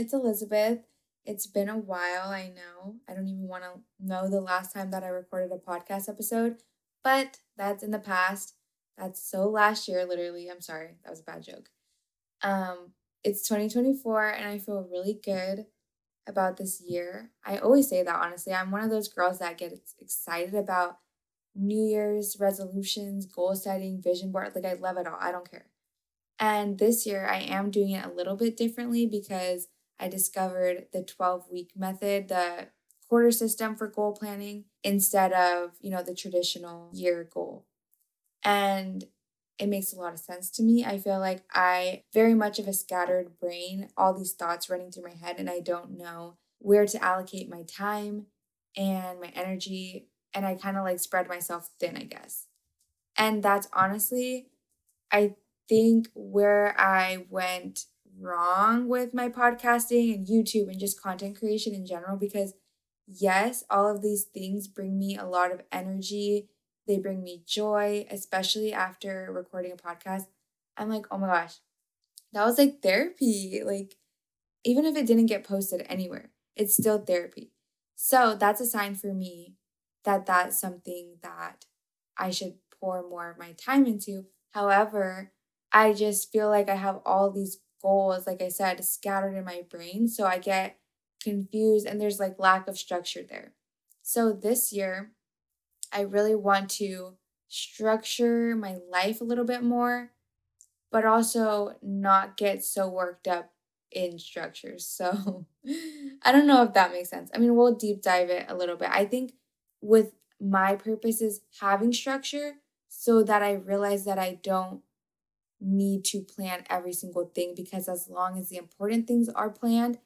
It's Elisabeth. It's been a while, I know. I don't even want to know the last time that I recorded a podcast episode, but that's in the past. That's so last year, literally. I'm sorry, that was a bad joke. Um, it's 2024, and I feel really good about this year. I always say that, honestly. I'm one of those girls that gets excited about New Year's resolutions, goal setting, vision board. Like, I love it all. I don't care. And this year, I am doing it a little bit differently because I discovered the 12 week method, the quarter system for goal planning, instead of, you know, the traditional year goal. And it makes a lot of sense to me. I feel like I very much of a scattered brain, all these thoughts running through my head, and I don't know where to allocate my time and my energy. And I kind of like spread myself thin, I guess. And that's honestly, I think where I went wrong with my podcasting and YouTube and just content creation in general because yes, all of these things bring me a lot of energy. They bring me joy, especially after recording a podcast. I'm like, oh my gosh, that was like therapy. Like, even if it didn't get posted anywhere, it's still therapy. So that's a sign for me that that's something that I should pour more of my time into. However, I just feel like I have all these goals, like I said, scattered in my brain. So I get confused and there's like lack of structure there. So this year, I really want to structure my life a little bit more, but also not get so worked up in structures. So I don't know if that makes sense. I mean, we'll deep dive it a little bit. I think with my purpose is having structure so that I realize that I don't need to plan every single thing because as long as the important things are planned,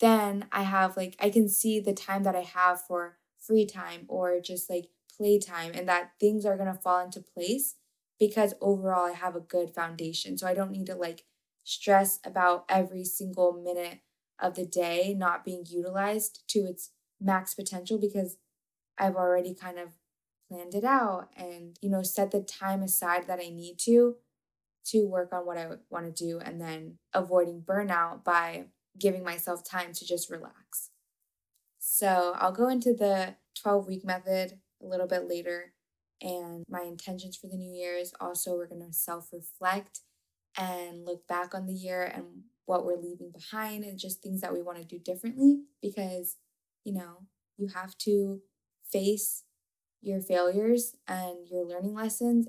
then I have like I can see the time that I have for free time or just like playtime and that things are going to fall into place because overall I have a good foundation. So I don't need to like stress about every single minute of the day not being utilized to its max potential because I've already kind of planned it out and you know set the time aside that I need to to work on what I want to do and then avoiding burnout by giving myself time to just relax. So I'll go into the 12 week method a little bit later and my intentions for the new year is also we're going to self reflect and look back on the year and what we're leaving behind and just things that we want to do differently because you know you have to face your failures and your learning lessons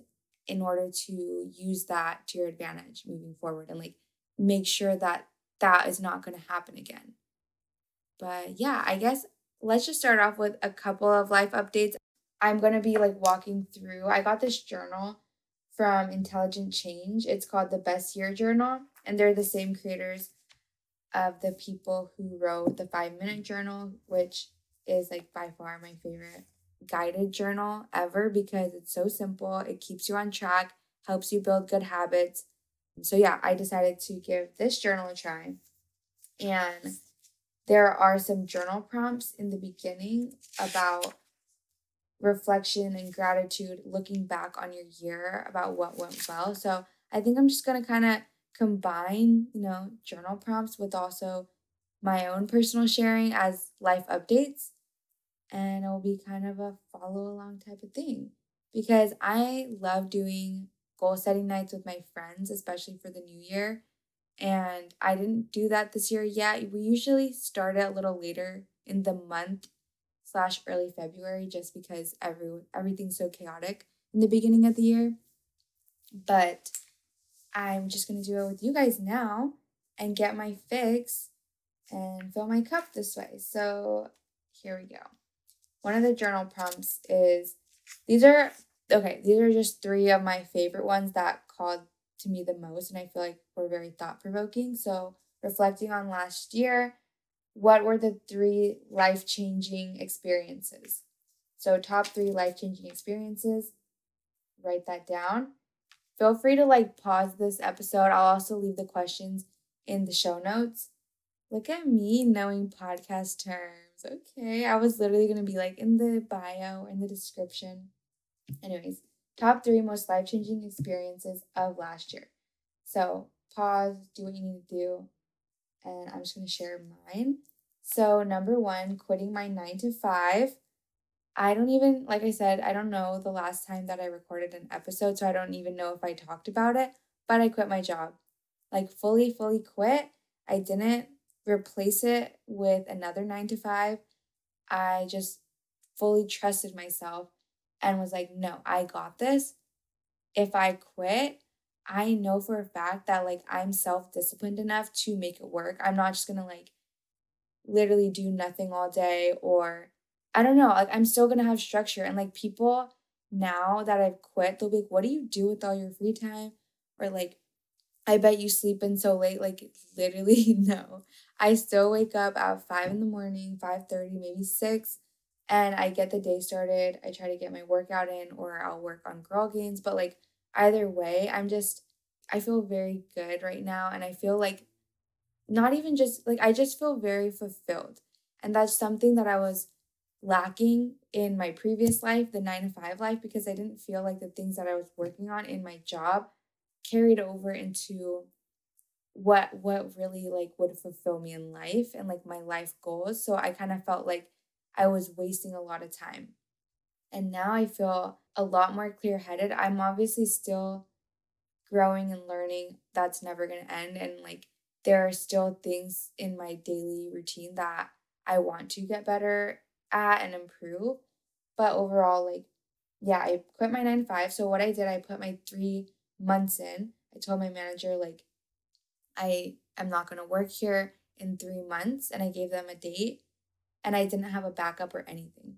in order to use that to your advantage moving forward and like make sure that that is not going to happen again. But yeah, I guess let's just start off with a couple of life updates. I'm going to be like walking through. I got this journal from Intelligent Change. It's called the Best Year Journal, and they're the same creators of the people who wrote the 5 Minute Journal, which is like by far my favorite guided journal ever because it's so simple. It keeps you on track, helps you build good habits. So, yeah, I decided to give this journal a try. And there are some journal prompts in the beginning about reflection and gratitude, looking back on your year about what went well. So, I think I'm just going to kind of combine, you know, journal prompts with also my own personal sharing as life updates and it will be kind of a follow along type of thing because I love doing goal setting nights with my friends, especially for the new year. And I didn't do that this year yet. We usually start it a little later in the month slash early February just because every everything's so chaotic in the beginning of the year. But I'm just gonna do it with you guys now and get my fix and fill my cup this way. So here we go one of the journal prompts is these are okay, these are just three of my favorite ones that called to me the most and I feel like were very thought provoking. So, reflecting on last year, what were the three life changing experiences? So, top three life changing experiences. Write that down. Feel free to like pause this episode. I'll also leave the questions in the show notes. Look at me knowing podcast terms okay. I was literally to be like in the bio, in the description. Anyways, top three most life changing experiences of last year. So pause, do what you need to do, and I'm just to share mine. So, number one, quitting my nine to five. I don't even, like I said, I don't know the last time that I recorded an episode, so I don't even know if I talked about it, but I quit my job. Like, fully, fully quit. I didn't replace it with another nine to five. I just fully trusted myself and was like, no, I got this. If I quit, I know for a fact that like I'm self disciplined enough to make it work. I'm not just gonna like literally do nothing all day or I don't know, like I'm still gonna have structure. And like people now that I've quit, they'll be like, what do you do with all your free time? Or like, I bet you sleep in so late. Like literally, no. I still wake up at five in the morning, five thirty, maybe 6, and I get the day started. I try to get my workout in or I'll work on girl gains. But like either way, I'm just I feel very good right now. And I feel like not even just like I just feel very fulfilled. And that's something that I was lacking in my previous life, the nine to five life, because I didn't feel like the things that I was working on in my job carried over into what what really like would fulfill me in life and like my life goals. So I kind of felt like I was wasting a lot of time. And now I feel a lot more clear headed. I'm obviously still growing and learning. That's never going to end. And like, there are still things in my daily routine that I want to get better at and improve. But overall, like, yeah, I quit my nine to five. So what I did, I put my three months in. I told my manager, like, I am not going to work here in three months. And I gave them a date and I didn't have a backup or anything.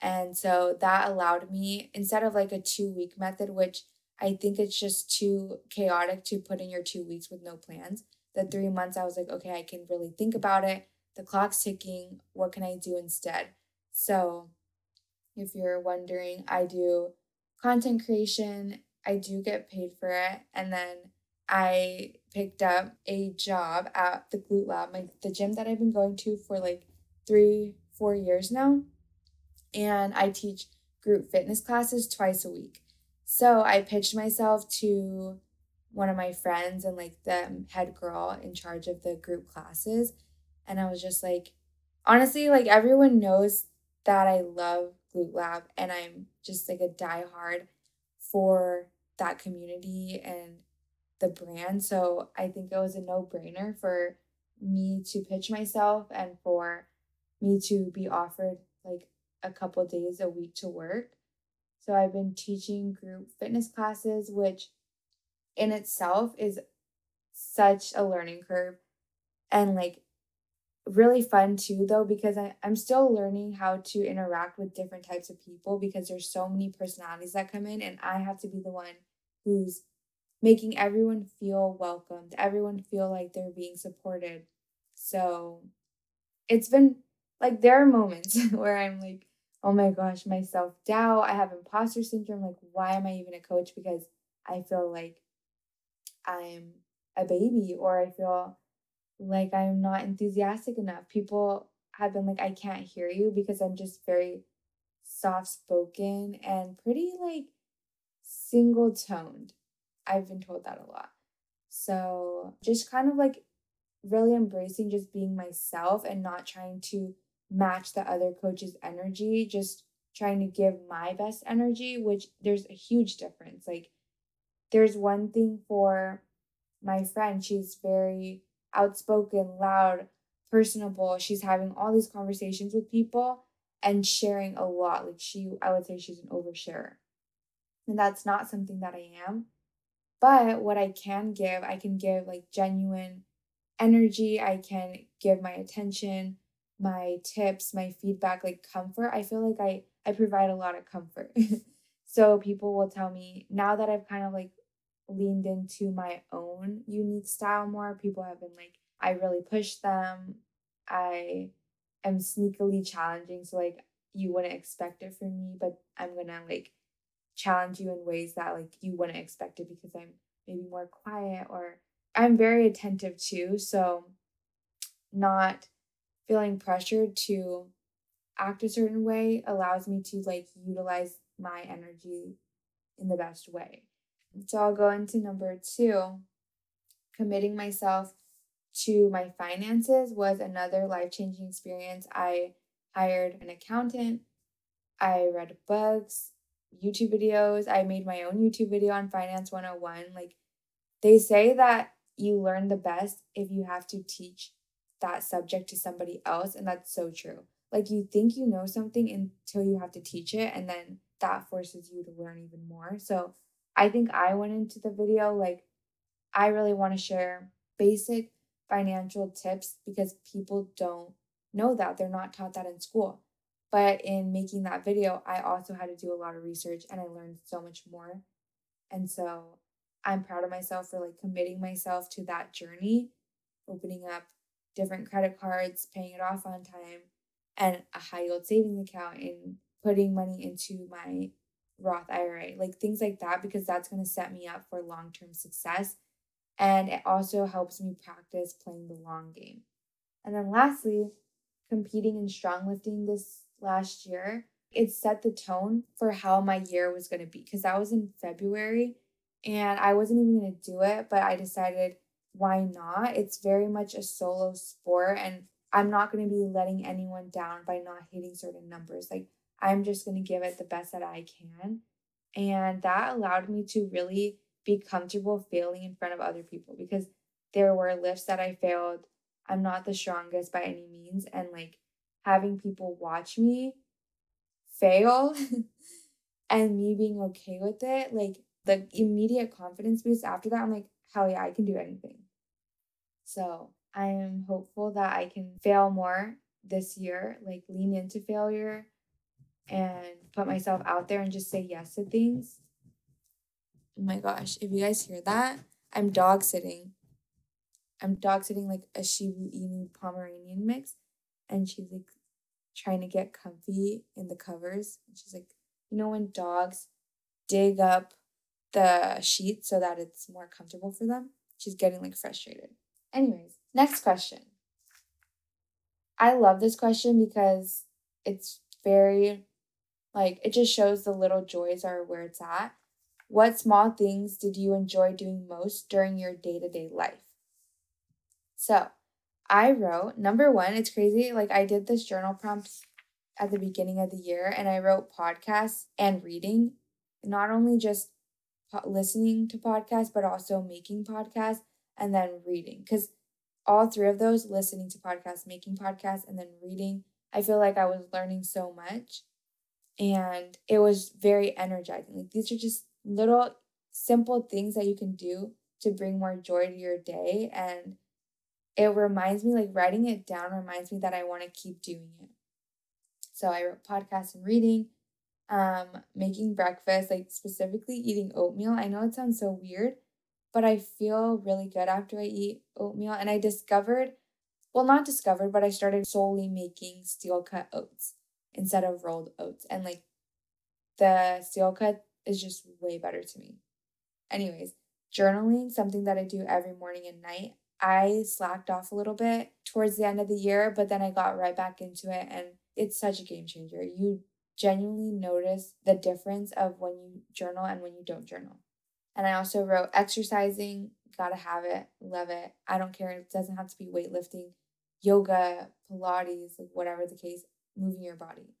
And so that allowed me, instead of like a two week method, which I think it's just too chaotic to put in your two weeks with no plans. The three months, I was like, okay, I can really think about it. The clock's ticking. What can I do instead? So, if you're wondering, I do content creation, I do get paid for it. And then I picked up a job at the Glute Lab, my, the gym that I've been going to for like three, four years now. And I teach group fitness classes twice a week. So I pitched myself to one of my friends and like the head girl in charge of the group classes. And I was just like, honestly, like everyone knows that I love Glute Lab and I'm just like a diehard for that community and the brand. So I think it was a no brainer for me to pitch myself and for me to be offered like a couple days a week to work. So I've been teaching group fitness classes, which in itself is such a learning curve and like really fun too though because I, i'm still learning how to interact with different types of people because there's so many personalities that come in and i have to be the one who's making everyone feel welcomed everyone feel like they're being supported so it's been like there are moments where i'm like oh my gosh, my self doubt. I have imposter syndrome. Like, why am I even a coach? Because I feel like I'm a baby or I feel like I'm not enthusiastic enough. People have been like, I can't hear you because I'm just very soft spoken and pretty like single toned. I've been told that a lot. So just kind of like really embracing just being myself and not trying to match the other coach's energy, just trying to give my best energy, which there's a huge difference. Like, there's one thing for my friend, she's very outspoken, loud, personable. She's having all these conversations with people and sharing a lot. Like, she, I would say she's an oversharer. And that's not something that I am. But what I can give, I can give like genuine energy, I can give my attention my tips, my feedback, like comfort, I feel like I I provide a lot of comfort. so people will tell me now that I've kind of like leaned into my own unique style more, people have been like I really push them. I am sneakily challenging, so like you wouldn't expect it from me, but I'm to like challenge you in ways that like you wouldn't expect it because I'm maybe more quiet or I'm very attentive too, so not feeling pressured to act a certain way allows me to like utilize my energy in the best way. So I'll go into number two committing myself to my finances was another life changing experience. I hired an accountant, I read books, YouTube videos, I made my own YouTube video on Finance 101. Like, they say that you learn the best if you have to teach that subject to somebody else, and that's so true. Like, you think you know something until you have to teach it, and then that forces you to learn even more. So, I think I went into the video like, I really want to share basic financial tips because people don't know that. They're not taught that in school. But in making that video, I also had to do a lot of research and I learned so much more. And so I'm proud of myself for like committing myself to that journey, opening up different credit cards, paying it off on time, and a high yield savings account and putting money into my Roth IRA, like things like that, because that's going to set me up for long term success and it also helps me practice playing the long game. And then lastly, competing in strong lifting this last year, it set the tone for how my year was going to be because that was in February and I wasn't even going to do it, but I decided why not? It's very much a solo sport and I'm not going to be letting anyone down by not hitting certain numbers. Like I'm just going to give it the best that I can. And that allowed me to really be comfortable failing in front of other people because there were lifts that I failed. I'm not the strongest by any means. And like having people watch me fail and me being okay with it, like the immediate confidence boost after that, I'm like, hell yeah, I can do anything. So I am hopeful that I can fail more this year, like lean into failure and put myself out there and just say yes to things Oh my gosh, if you guys hear that, I'm dog sitting. I'm dog sitting like a Shiba Inu Pomeranian mix. And she's like trying to get comfy in the covers. And she's like, you know, when dogs dig up the sheet so that it's more comfortable for them, she's getting like frustrated. Anyways, next question. I love this question because it's very like it just shows the little joys are where it's at. What small things did you enjoy doing most during your day to day life? So I wrote number one, it's crazy. Like I did this journal prompt at the beginning of the year and I wrote podcasts and reading, not only just listening to podcasts, but also making podcasts and then reading. Because all three of those listening to podcasts, making podcasts, and then reading I feel like I was learning so much and it was very energizing. Like these are just little simple things that you can do to bring more joy to your day. And it reminds me, like writing it down reminds me that I want to keep doing it. So I wrote podcasts and reading, um, making breakfast, like specifically eating oatmeal. I know it sounds so weird, but I feel really good after I eat oatmeal. And I discovered, well, not discovered, but I started solely making steel cut oats instead of rolled oats. And like the steel cut is just way better to me. Anyways, journaling, something that I do every morning and night. I slacked off a little bit towards the end of the year, but then I got right back into it and it's such a game changer. You genuinely notice the difference of when you journal and when you don't journal. And I also wrote exercising, gotta have it, love it. I don't care, it doesn't have to be weightlifting, yoga, Pilates, whatever the case, moving your body.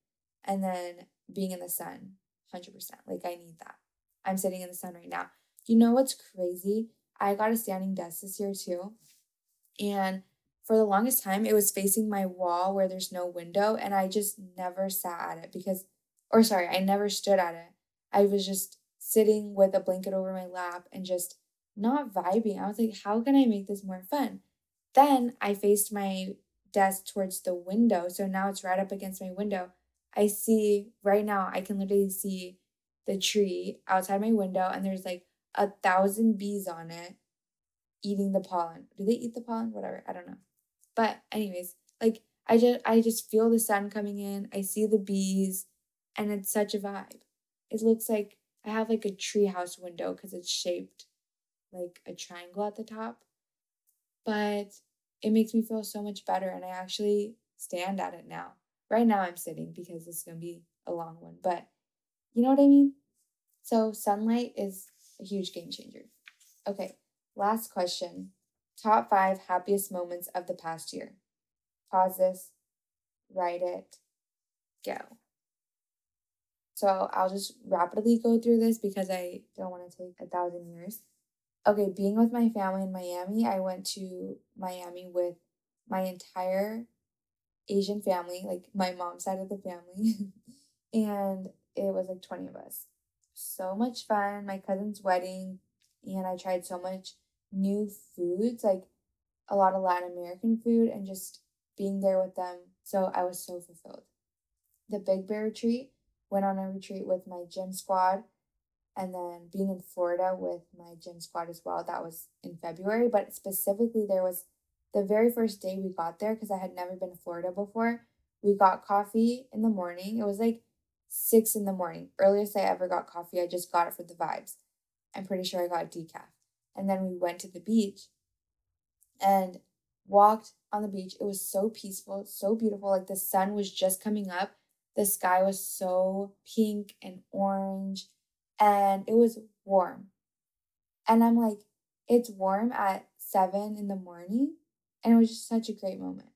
And then being in the sun, 100%. Like, I need that. I'm sitting in the sun right now. You know what's crazy? I got a standing desk this year too. And for the longest time, it was facing my wall where there's no window. And I just never sat at it because, or sorry, I never stood at it. I was just sitting with a blanket over my lap and just not vibing. I was like, how can I make this more fun? Then I faced my desk towards the window. So now it's right up against my window. I see right now, I can literally see the tree outside my window, and there's like a thousand bees on it eating the pollen. Do they eat the pollen? Whatever, I don't know. But anyways, like I just I just feel the sun coming in. I see the bees, and it's such a vibe. It looks like I have like a treehouse window because it's shaped like a triangle at the top. But it makes me feel so much better, and I actually stand at it now. Right now I'm sitting because it's going to be a long one, but you know what I mean? So sunlight is a huge game changer. Okay, last question. top five happiest moments of the past year. Pause this, write it, go. So I'll just rapidly go through this because I don't want to take a thousand years. Okay, being with my family in Miami, I went to Miami with my entire Asian family, like my mom's side of the family, and it was like 20 of us. So much fun. My cousin's wedding, and I tried so much new foods, like a lot of Latin American food, and just being there with them. So I was so fulfilled. The Big Bear retreat went on a retreat with my gym squad, and then being in Florida with my gym squad as well. That was in February, but specifically, there was the very first day we got there because I had never been to Florida before. We got coffee in the morning. It was like six in the morning. Earliest I ever got coffee. I just got it for the vibes. I'm pretty sure I got decaf. And then we went to the beach and walked on the beach. It was so peaceful, so beautiful. Like the sun was just coming up. The sky was so pink and orange and it was warm. And I'm like, it's warm at seven in the morning. And it was just such a great moment.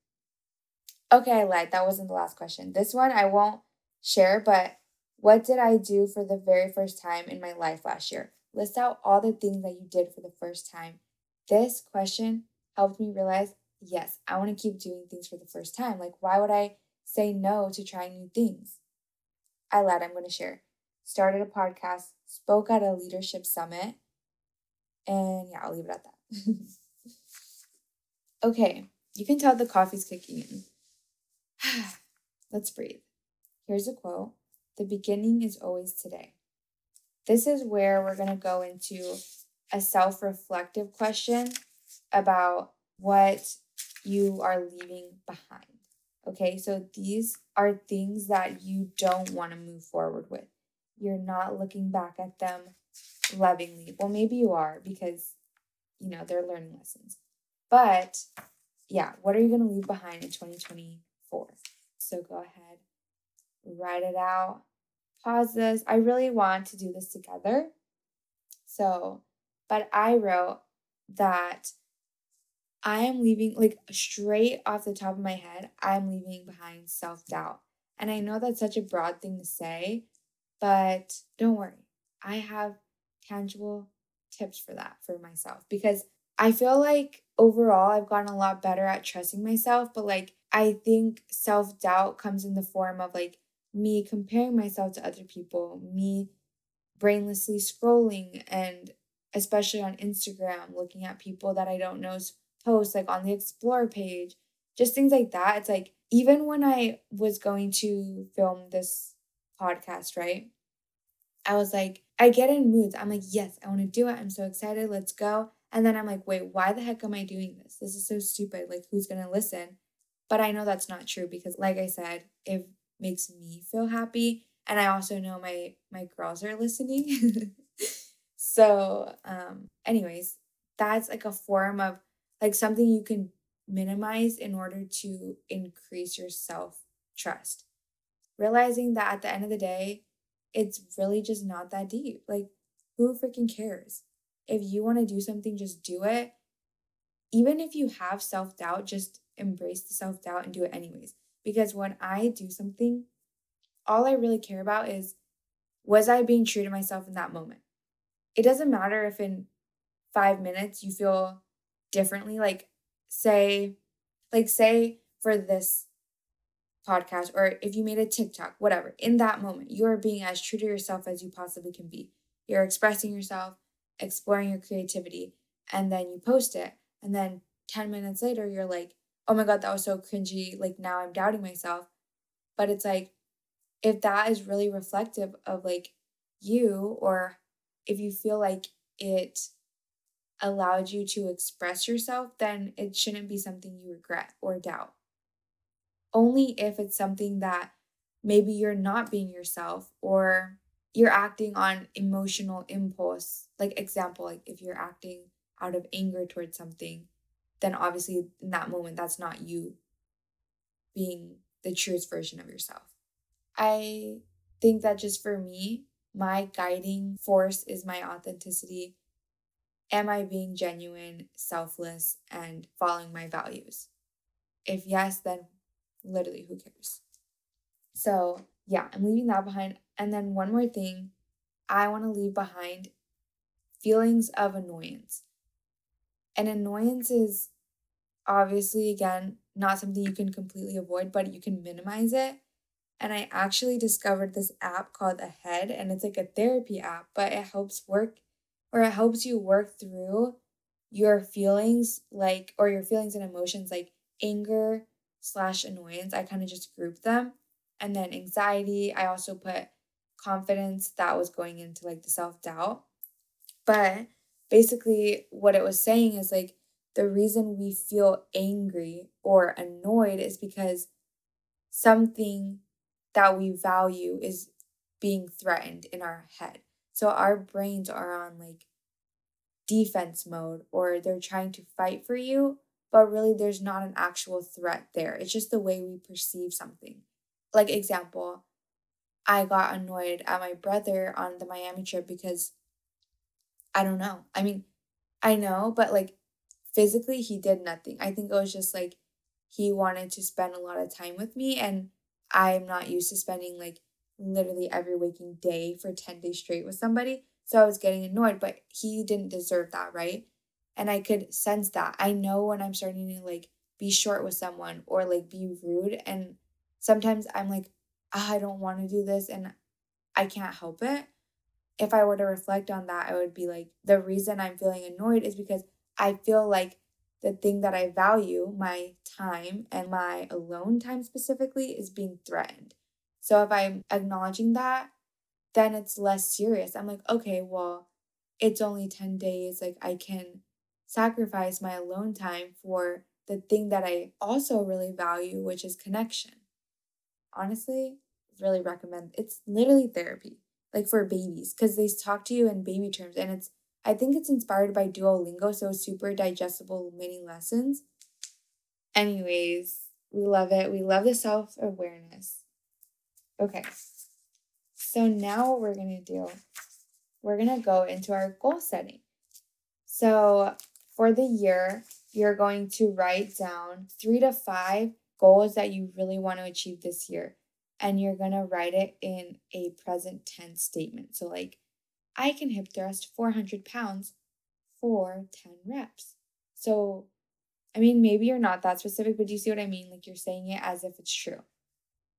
Okay, I lied. That wasn't the last question. This one I won't share, but what did I do for the very first time in my life last year? List out all the things that you did for the first time. This question helped me realize yes, I want to keep doing things for the first time. Like, why would I say no to trying new things? I lied, I'm going to share. Started a podcast, spoke at a leadership summit, and yeah, I'll leave it at that. okay, you can tell the coffee's kicking in. Let's breathe. Here's a quote The beginning is always today. This is where we're going to go into a self reflective question about what you are leaving behind. Okay, so these are things that you don't want to move forward with. You're not looking back at them lovingly. Well, maybe you are because, you know, they're learning lessons. But yeah, what are you going to leave behind in 2024? So go ahead write it out, pause this. I really want to do this together. So, but I wrote that I am leaving, like straight off the top of my head, I'm leaving behind self doubt. And I know that's such a broad thing to say, but don't worry. I have tangible tips for that for myself because I feel like overall I've gotten a lot better at trusting myself, but like I think self doubt comes in the form of like me comparing myself to other people, me brainlessly scrolling and especially on Instagram, looking at people that I don't know's posts, like on the explore page, just things like that. It's like, even when I was going to film this podcast, right? I was like, I get in moods. I'm like, yes, I want to do it. I'm so excited. Let's go. And then I'm like, wait, why the heck am I doing this? This is so stupid. Like, who's going to listen? But I know that's not true because, like I said, it makes me feel happy and i also know my my girls are listening so um anyways that's like a form of like something you can minimize in order to increase your self trust realizing that at the end of the day it's really just not that deep like who freaking cares if you want to do something just do it even if you have self doubt just embrace the self doubt and do it anyways because when I do something, all I really care about is was I being true to myself in that moment? It doesn't matter if in five minutes you feel differently. Like, say, like, say for this podcast, or if you made a TikTok, whatever, in that moment, you are being as true to yourself as you possibly can be. You're expressing yourself, exploring your creativity, and then you post it. And then 10 minutes later, you're like, oh my God, that was so cringy. Like now I'm doubting myself. But it's like, if that is really reflective of like you, or if you feel like it allowed you to express yourself, then it shouldn't be something you regret or doubt. Only if it's something that maybe you're not being yourself or you're acting on emotional impulse. Like, example, like if you're acting out of anger towards something then obviously in that moment, that's not you being the truest version of yourself. I think that just for me, my guiding force is my authenticity. am I being genuine, selfless, and following my values? If yes, then literally who cares? So, yeah, I'm leaving that behind. And then one more thing I want to leave behind feelings of annoyance. And annoyance is obviously, again, not something you can completely avoid, but you can minimize it. And I actually discovered this app called Ahead, and it's like a therapy app, but it helps work or it helps you work through your feelings, like, or your feelings and emotions like anger slash annoyance. I kind of just grouped them. And then anxiety, I also put confidence that was going into like the self doubt. But basically, what it was saying is like the reason we feel angry or annoyed is because something that we value is being threatened in our head. So our brains are on like defense mode or they're trying to fight for you, but really there's not an actual threat there. It's just the way we perceive something. Like example, I got annoyed at my brother on the Miami trip because I don't know. I mean, I know, but like physically he did nothing. I think it was just like he wanted to spend a lot of time with me and I'm not used to spending like literally every waking day for 10 days straight with somebody. So I was getting annoyed, but he didn't deserve that, right? And I could sense that. I know when I'm starting to like be short with someone or like be rude. And sometimes I'm like, oh, I don't want to do this and I can't help it. If I were to reflect on that, I would be like, the reason I'm feeling annoyed is because I feel like the thing that I value, my time and my alone time specifically, is being threatened. So if I'm acknowledging that, then it's less serious. I'm like, okay, well, it's only 10 days. Like, I can sacrifice my alone time for the thing that I also really value, which is connection. Honestly, really recommend it's literally therapy, like for babies, because they talk to you in baby terms and it's I think it's inspired by Duolingo, so super digestible mini lessons. Anyways, we love it. We love the self awareness. Okay, so now what we're going to do, we're going to go into our goal setting. So for the year, you're going to write down three to five goals that you really want to achieve this year. And you're going to write it in a present tense statement. So, like, I can hip thrust 400 pounds for 10 reps. So, I mean, maybe you're not that specific, but do you see what I mean? Like, you're saying it as if it's true.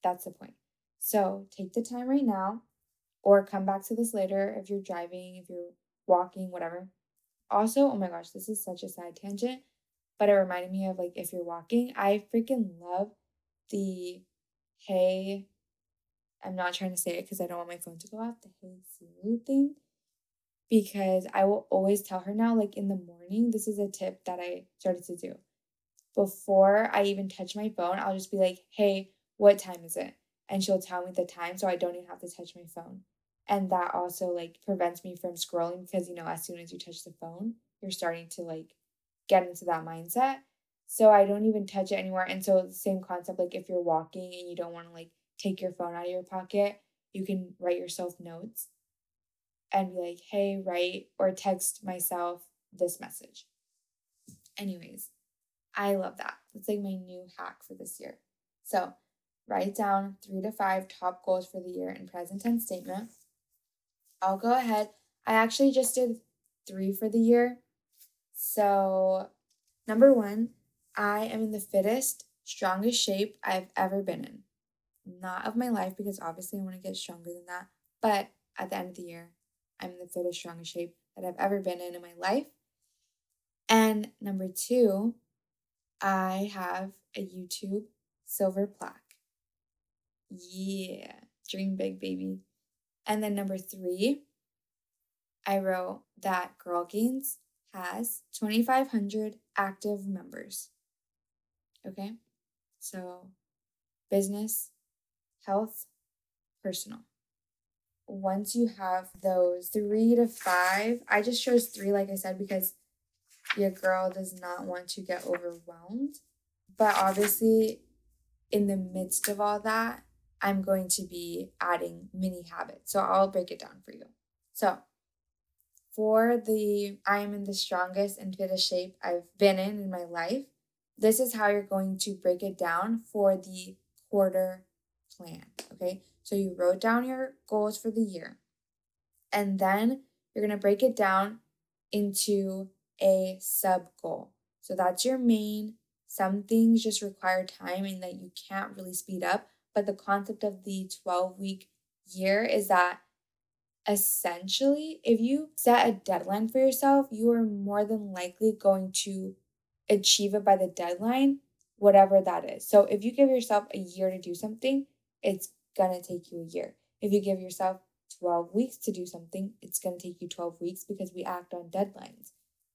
That's the point. So, take the time right now, or come back to this later if you're driving, if you're walking, whatever. Also, oh my gosh, this is such a side tangent, but it reminded me of like if you're walking, I freaking love the hey, I'm not trying to say it because I don't want my phone to go off, the hey Siri thing because I will always tell her now, like in the morning, this is a tip that I started to do. Before I even touch my phone, I'll just be like, hey, what time is it? And she'll tell me the time so I don't even have to touch my phone. And that also like prevents me from scrolling because, you know, as soon as you touch the phone, you're starting to like get into that mindset. So I don't even touch it anymore. And so the same concept, like if you're walking and you don't want to like take your phone out of your pocket, you can write yourself notes and be like, hey, write or text myself this message. Anyways, I love that. It's like my new hack for this year. So write down three to five top goals for the year in present tense statement. I'll go ahead. I actually just did three for the year. So, number one, I am in the fittest, strongest shape I've ever been in. Not of my life, because obviously I want to get stronger than that, but at the end of the year, I'm in the fittest, strongest shape that I've ever been in in my life. And number two, I have a YouTube silver plaque. Yeah, dream big, baby. And then number three, I wrote that Girl Gains has 2,500 active members. Okay, so business, health, personal once you have those three to five, I just chose three, like I said, because your girl does not want to get overwhelmed. But obviously, in the midst of all that, I'm going to be adding mini habits. So I'll break it down for you. So, for the I am in the strongest and fittest shape I've been in in my life, this is how you're going to break it down for the quarter plan. Okay. So you wrote down your goals for the year, and then you're going to break it down into a sub goal. So that's your main. Some things just require time and that you can't really speed up. But the concept of the 12 week year is that essentially, if you set a deadline for yourself, you are more than likely going to achieve it by the deadline, whatever that is. So if you give yourself a year to do something, it's going to take you a year. If you give yourself 12 weeks to do something, it's going to take you 12 weeks because we act on deadlines.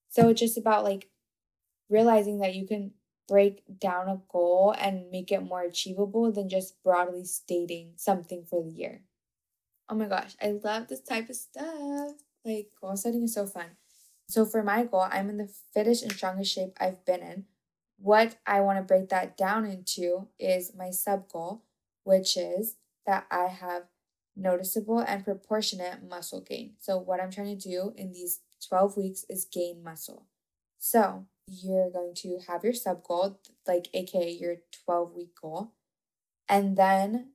So it's just about like realizing that you can break down a goal and make it more achievable than just broadly stating something for the year. Oh my gosh, I love this type of stuff. Like, goal setting is so fun. So, for my goal, I'm in the fittest and strongest shape I've been in. What I want to break that down into is my sub goal, which is that I have noticeable and proportionate muscle gain. So, what I'm trying to do in these 12 weeks is gain muscle. So, you're going to have your sub goal, like AKA your 12 week goal. And then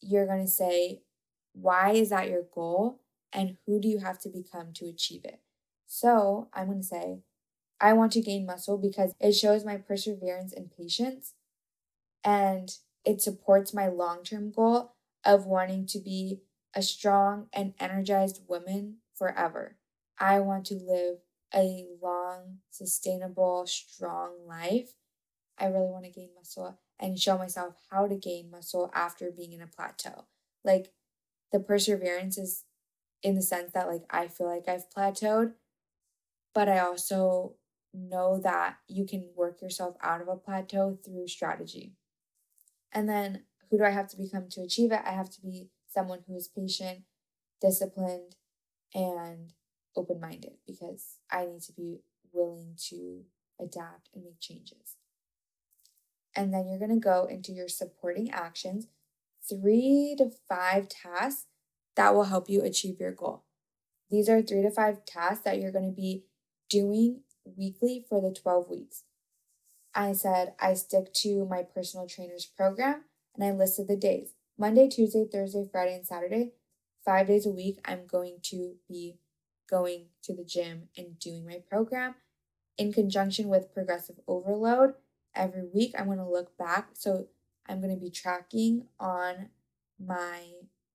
you're going to say, why is that your goal? And who do you have to become to achieve it? So I'm going to say, I want to gain muscle because it shows my perseverance and patience. And it supports my long term goal of wanting to be a strong and energized woman forever. I want to live a long, sustainable, strong life. I really want to gain muscle and show myself how to gain muscle after being in a plateau. Like the perseverance is in the sense that like I feel like I've plateaued, but I also know that you can work yourself out of a plateau through strategy. And then who do I have to become to achieve it? I have to be someone who is patient, disciplined, and open minded because I need to be willing to adapt and make changes. And then you're going to go into your supporting actions, three to five tasks that will help you achieve your goal. These are three to five tasks that you're going to be doing weekly for the 12 weeks. I said I stick to my personal trainer's program and I listed the days Monday, Tuesday, Thursday, Friday, and Saturday. Five days a week, I'm going to be going to the gym and doing my program in conjunction with progressive overload. Every week, I'm going to look back. So I'm going to be tracking on my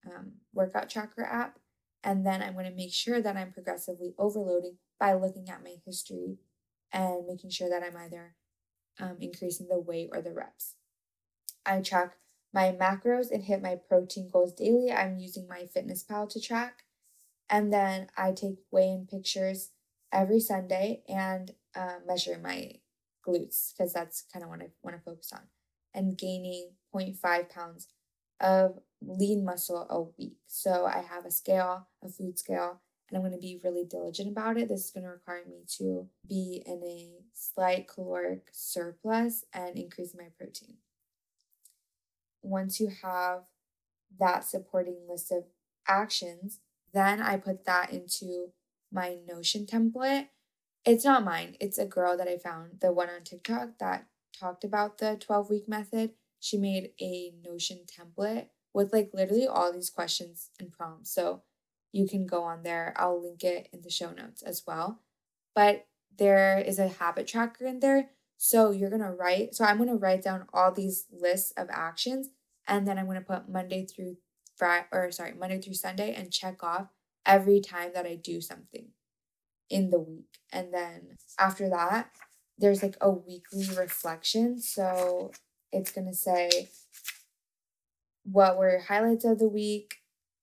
um, workout tracker app. And then I'm going to make sure that I'm progressively overloading by looking at my history and making sure that I'm either um, increasing the weight or the reps. I track my macros and hit my protein goals daily. I'm using MyFitnessPal to track. And then I take weigh in pictures every Sunday and uh, measure my glutes because that's kind of what I want to focus on. And gaining 0.5 pounds of lean muscle a week. So I have a scale, a food scale, and I'm going to be really diligent about it. This is going to require me to be in a slight caloric surplus and increase my protein. Once you have that supporting list of actions, then I put that into my Notion template. It's not mine, it's a girl that I found, the one on TikTok that talked about the 12 week method. She made a Notion template with like literally all these questions and prompts. So you can go on there. I'll link it in the show notes as well. But there is a habit tracker in there. So you're going to write. So I'm going to write down all these lists of actions and then I'm going to put Monday through Friday or sorry, Monday through Sunday and check off every time that I do something in the week. And then after that, there's like a weekly reflection. So it's going to say what were your highlights of the week,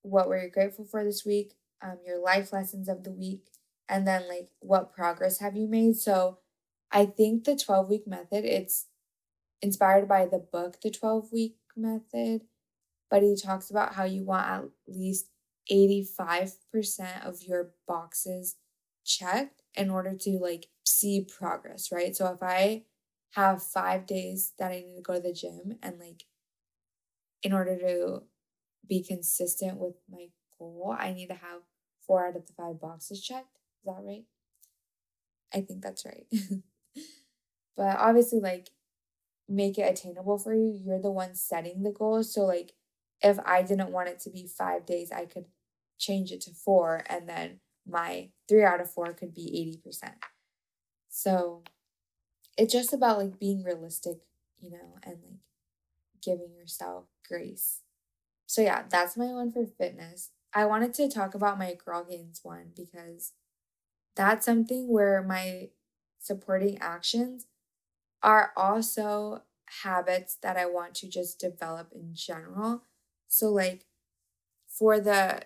what were you grateful for this week, um, your life lessons of the week, and then like what progress have you made. So I think the 12 week method, it's inspired by the book, The 12 Week Method, but he talks about how you want at least 85% of your boxes checked in order to like see progress, right? So if I have five days that I need to go to the gym and like in order to be consistent with my goal, I need to have four out of the five boxes checked. Is that right? I think that's right. but obviously, like, make it attainable for you. You're the one setting the goals. So, like, if I didn't want it to be five days, I could change it to four, and then my three out of four could be 80%. So, it's just about like being realistic, you know, and like giving yourself grace. So, yeah, that's my one for fitness. I wanted to talk about my Girl Gains one because that's something where my supporting actions are also habits that I want to just develop in general. So, like for the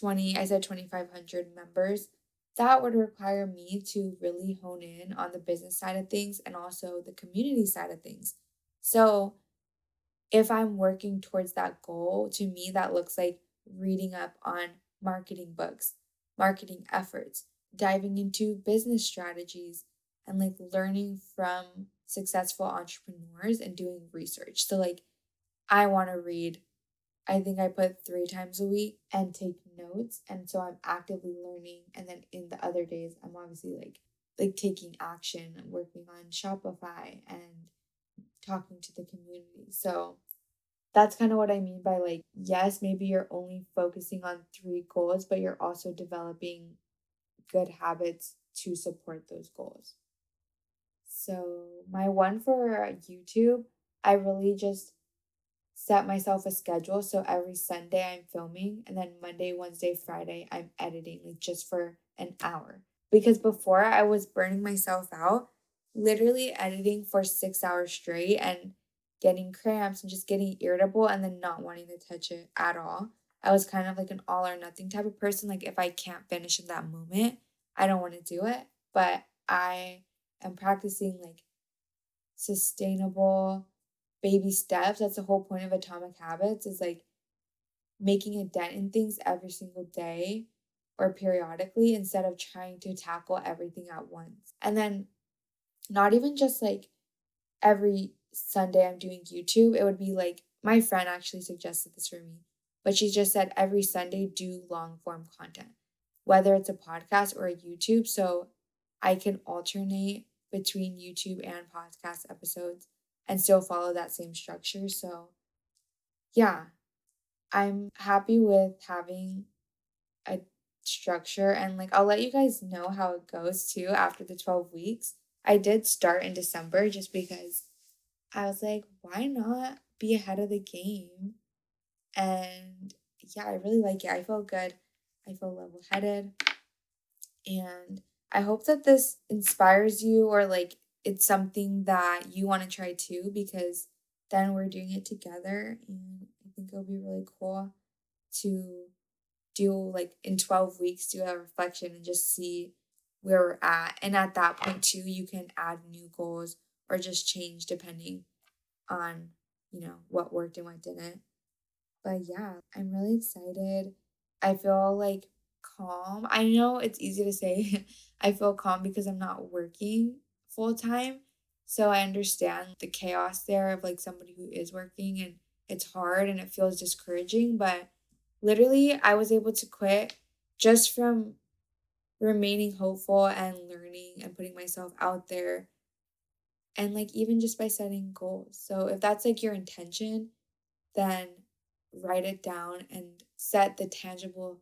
20, I said 2,500 members, that would require me to really hone in on the business side of things and also the community side of things. So, if I'm working towards that goal, to me, that looks like reading up on marketing books, marketing efforts, diving into business strategies, and like learning from successful entrepreneurs and doing research. So, like, I want to read, I think I put three times a week and take notes. And so I'm actively learning. And then in the other days, I'm obviously like, like taking action and working on Shopify and talking to the community. So that's kind of what I mean by like, yes, maybe you're only focusing on three goals, but you're also developing good habits to support those goals. So, my one for YouTube, I really just set myself a schedule. So, every Sunday I'm filming, and then Monday, Wednesday, Friday, I'm editing like just for an hour. Because before I was burning myself out, literally editing for six hours straight and getting cramps and just getting irritable and then not wanting to touch it at all. I was kind of like an all or nothing type of person. Like, if I can't finish in that moment, I don't want to do it. But I am practicing like sustainable baby steps. That's the whole point of Atomic Habits is like making a dent in things every single day or periodically instead of trying to tackle everything at once. And then not even just like every Sunday I'm doing YouTube, it would be like my friend actually suggested this for me, but she just said every Sunday do long form content, whether it's a podcast or a YouTube. So I can alternate between YouTube and podcast episodes and still follow that same structure. So, yeah, I'm happy with having a structure and like I'll let you guys know how it goes too after the 12 weeks. I did start in December just because I was like, why not be ahead of the game? And yeah, I really like it. I feel good. I feel level headed. And I hope that this inspires you or like it's something that you want to try too because then we're doing it together and I think it'll be really cool to do like in 12 weeks do a reflection and just see where we're at and at that point too you can add new goals or just change depending on you know what worked and what didn't but yeah i'm really excited i feel like calm. I know it's easy to say I feel calm because I'm not working full time. So I understand the chaos there of like somebody who is working and it's hard and it feels discouraging. But literally, I was able to quit just from remaining hopeful and learning and putting myself out there. And like even just by setting goals. So if that's like your intention, then write it down and set the tangible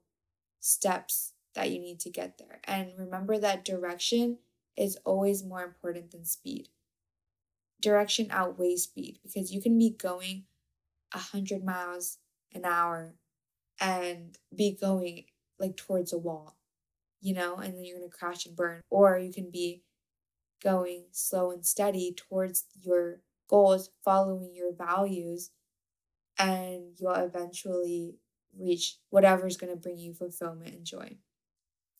steps that you need to get there. And remember that direction is always more important than speed. Direction outweighs speed because you can be going 100 miles an hour and be going like towards a wall, you know, and then you're going to crash and burn. Or you can be going slow and steady towards your goals, following your values, and you'll eventually reach whatever's going to bring you fulfillment and joy.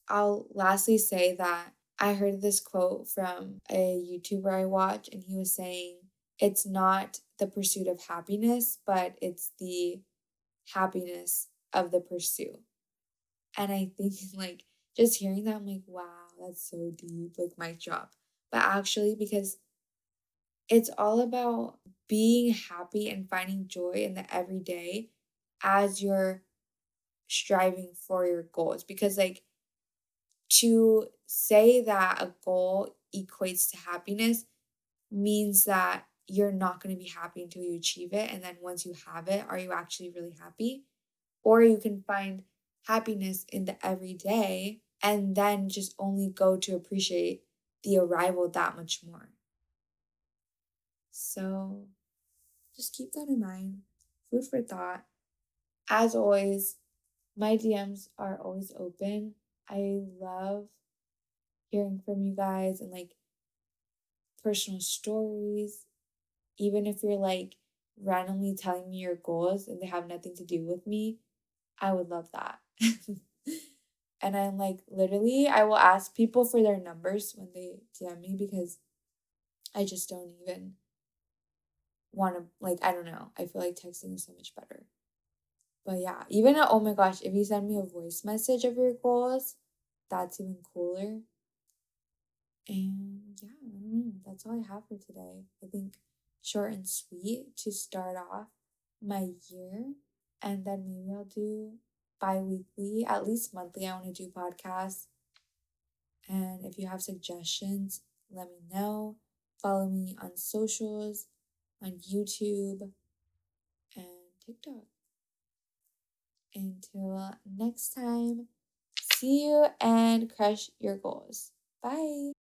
I'll lastly say that I heard this quote from a YouTuber I watch, and he was saying, It's not the pursuit of happiness, but it's the happiness of the pursuit. And I think, like, just hearing that, I'm like, wow, that's so deep, like, mic drop. But actually, because it's all about being happy and finding joy in the everyday as you're striving for your goals because like to say that a goal equates to happiness means that you're not going to be happy until you achieve it. And then once you have it, are you actually really happy? Or you can find happiness in the everyday and then just only go to appreciate the arrival that much more. So just keep that in mind. Food for thought. As always, my DMs are always open. I love hearing from you guys and like personal stories. Even if you're like randomly telling me your goals and they have nothing to do with me, I would love that. and I'm like, literally, I will ask people for their numbers when they DM me because I just don't even want to, like, I don't know. I feel like texting is so much better. But yeah, even oh my gosh, if you send me a voice message of your goals, that's even cooler. And yeah, I don't know. That's all I have for today. I think short and sweet to start off my year. And then maybe I'll do bi weekly, at least monthly. I want to do podcasts. And if you have suggestions, let me know. Follow me on socials, on YouTube, and TikTok. Until next time, see you and crush your goals. Bye.